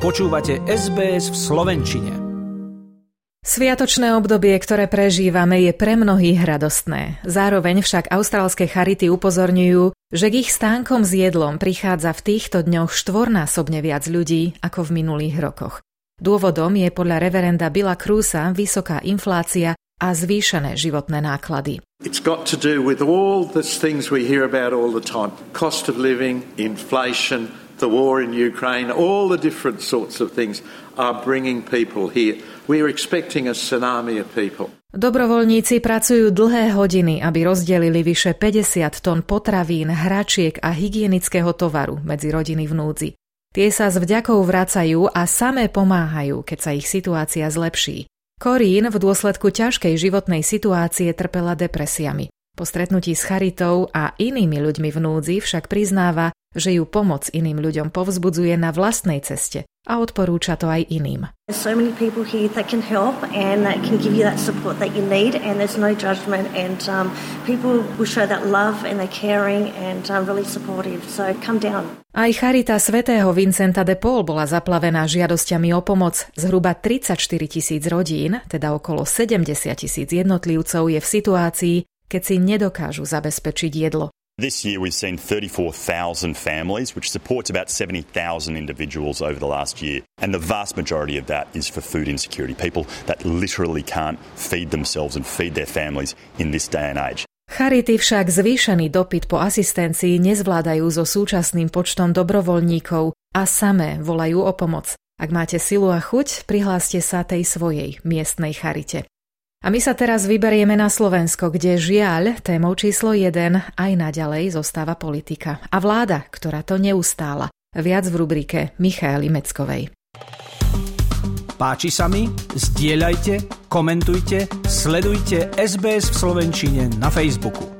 Počúvate SBS v Slovenčine. Sviatočné obdobie, ktoré prežívame, je pre mnohých radostné. Zároveň však austrálske charity upozorňujú, že k ich stánkom s jedlom prichádza v týchto dňoch štvornásobne viac ľudí ako v minulých rokoch. Dôvodom je podľa reverenda Billa Cruisa vysoká inflácia a zvýšené životné náklady. It's got to do with all the things we hear about all the time. Cost of living, inflation, the war in Ukraine, all the different sorts of things are bringing people here. We're expecting a tsunami of people. Dobrovoľníci pracujú dlhé hodiny, aby rozdelili vyše 50 tón potravín, hračiek a hygienického tovaru medzi rodiny v núdzi. Tie sa s vďakou vracajú a samé pomáhajú, keď sa ich situácia zlepší. Korín v dôsledku ťažkej životnej situácie trpela depresiami. Po stretnutí s Charitou a inými ľuďmi v núdzi však priznáva, že ju pomoc iným ľuďom povzbudzuje na vlastnej ceste a odporúča to aj iným. so many people here that can help and that can give you that support that you need and there's no judgment and um, people will show that love and they're caring and um, really supportive. So come down. Aj Charita svätého Vincenta de Paul bola zaplavená žiadosťami o pomoc. Zhruba 34 tisíc rodín, teda okolo 70 tisíc jednotlivcov je v situácii, keď si nedokážu zabezpečiť jedlo. This year we've seen 34,000 families, which supports about 70,000 individuals over the last year. And the vast majority of that is for food insecurity, people that literally can't feed themselves and feed their families in this day and age. Charity však zvýšený dopyt po asistencii nezvládajú so súčasným počtom dobrovoľníkov a samé volajú o pomoc. Ak máte silu a chuť, prihláste sa tej svojej miestnej charite. A my sa teraz vyberieme na Slovensko, kde žiaľ témou číslo 1 aj naďalej zostáva politika. A vláda, ktorá to neustála. Viac v rubrike Michaely Meckovej. Páči sa mi? Zdieľajte, komentujte, sledujte SBS v Slovenčine na Facebooku.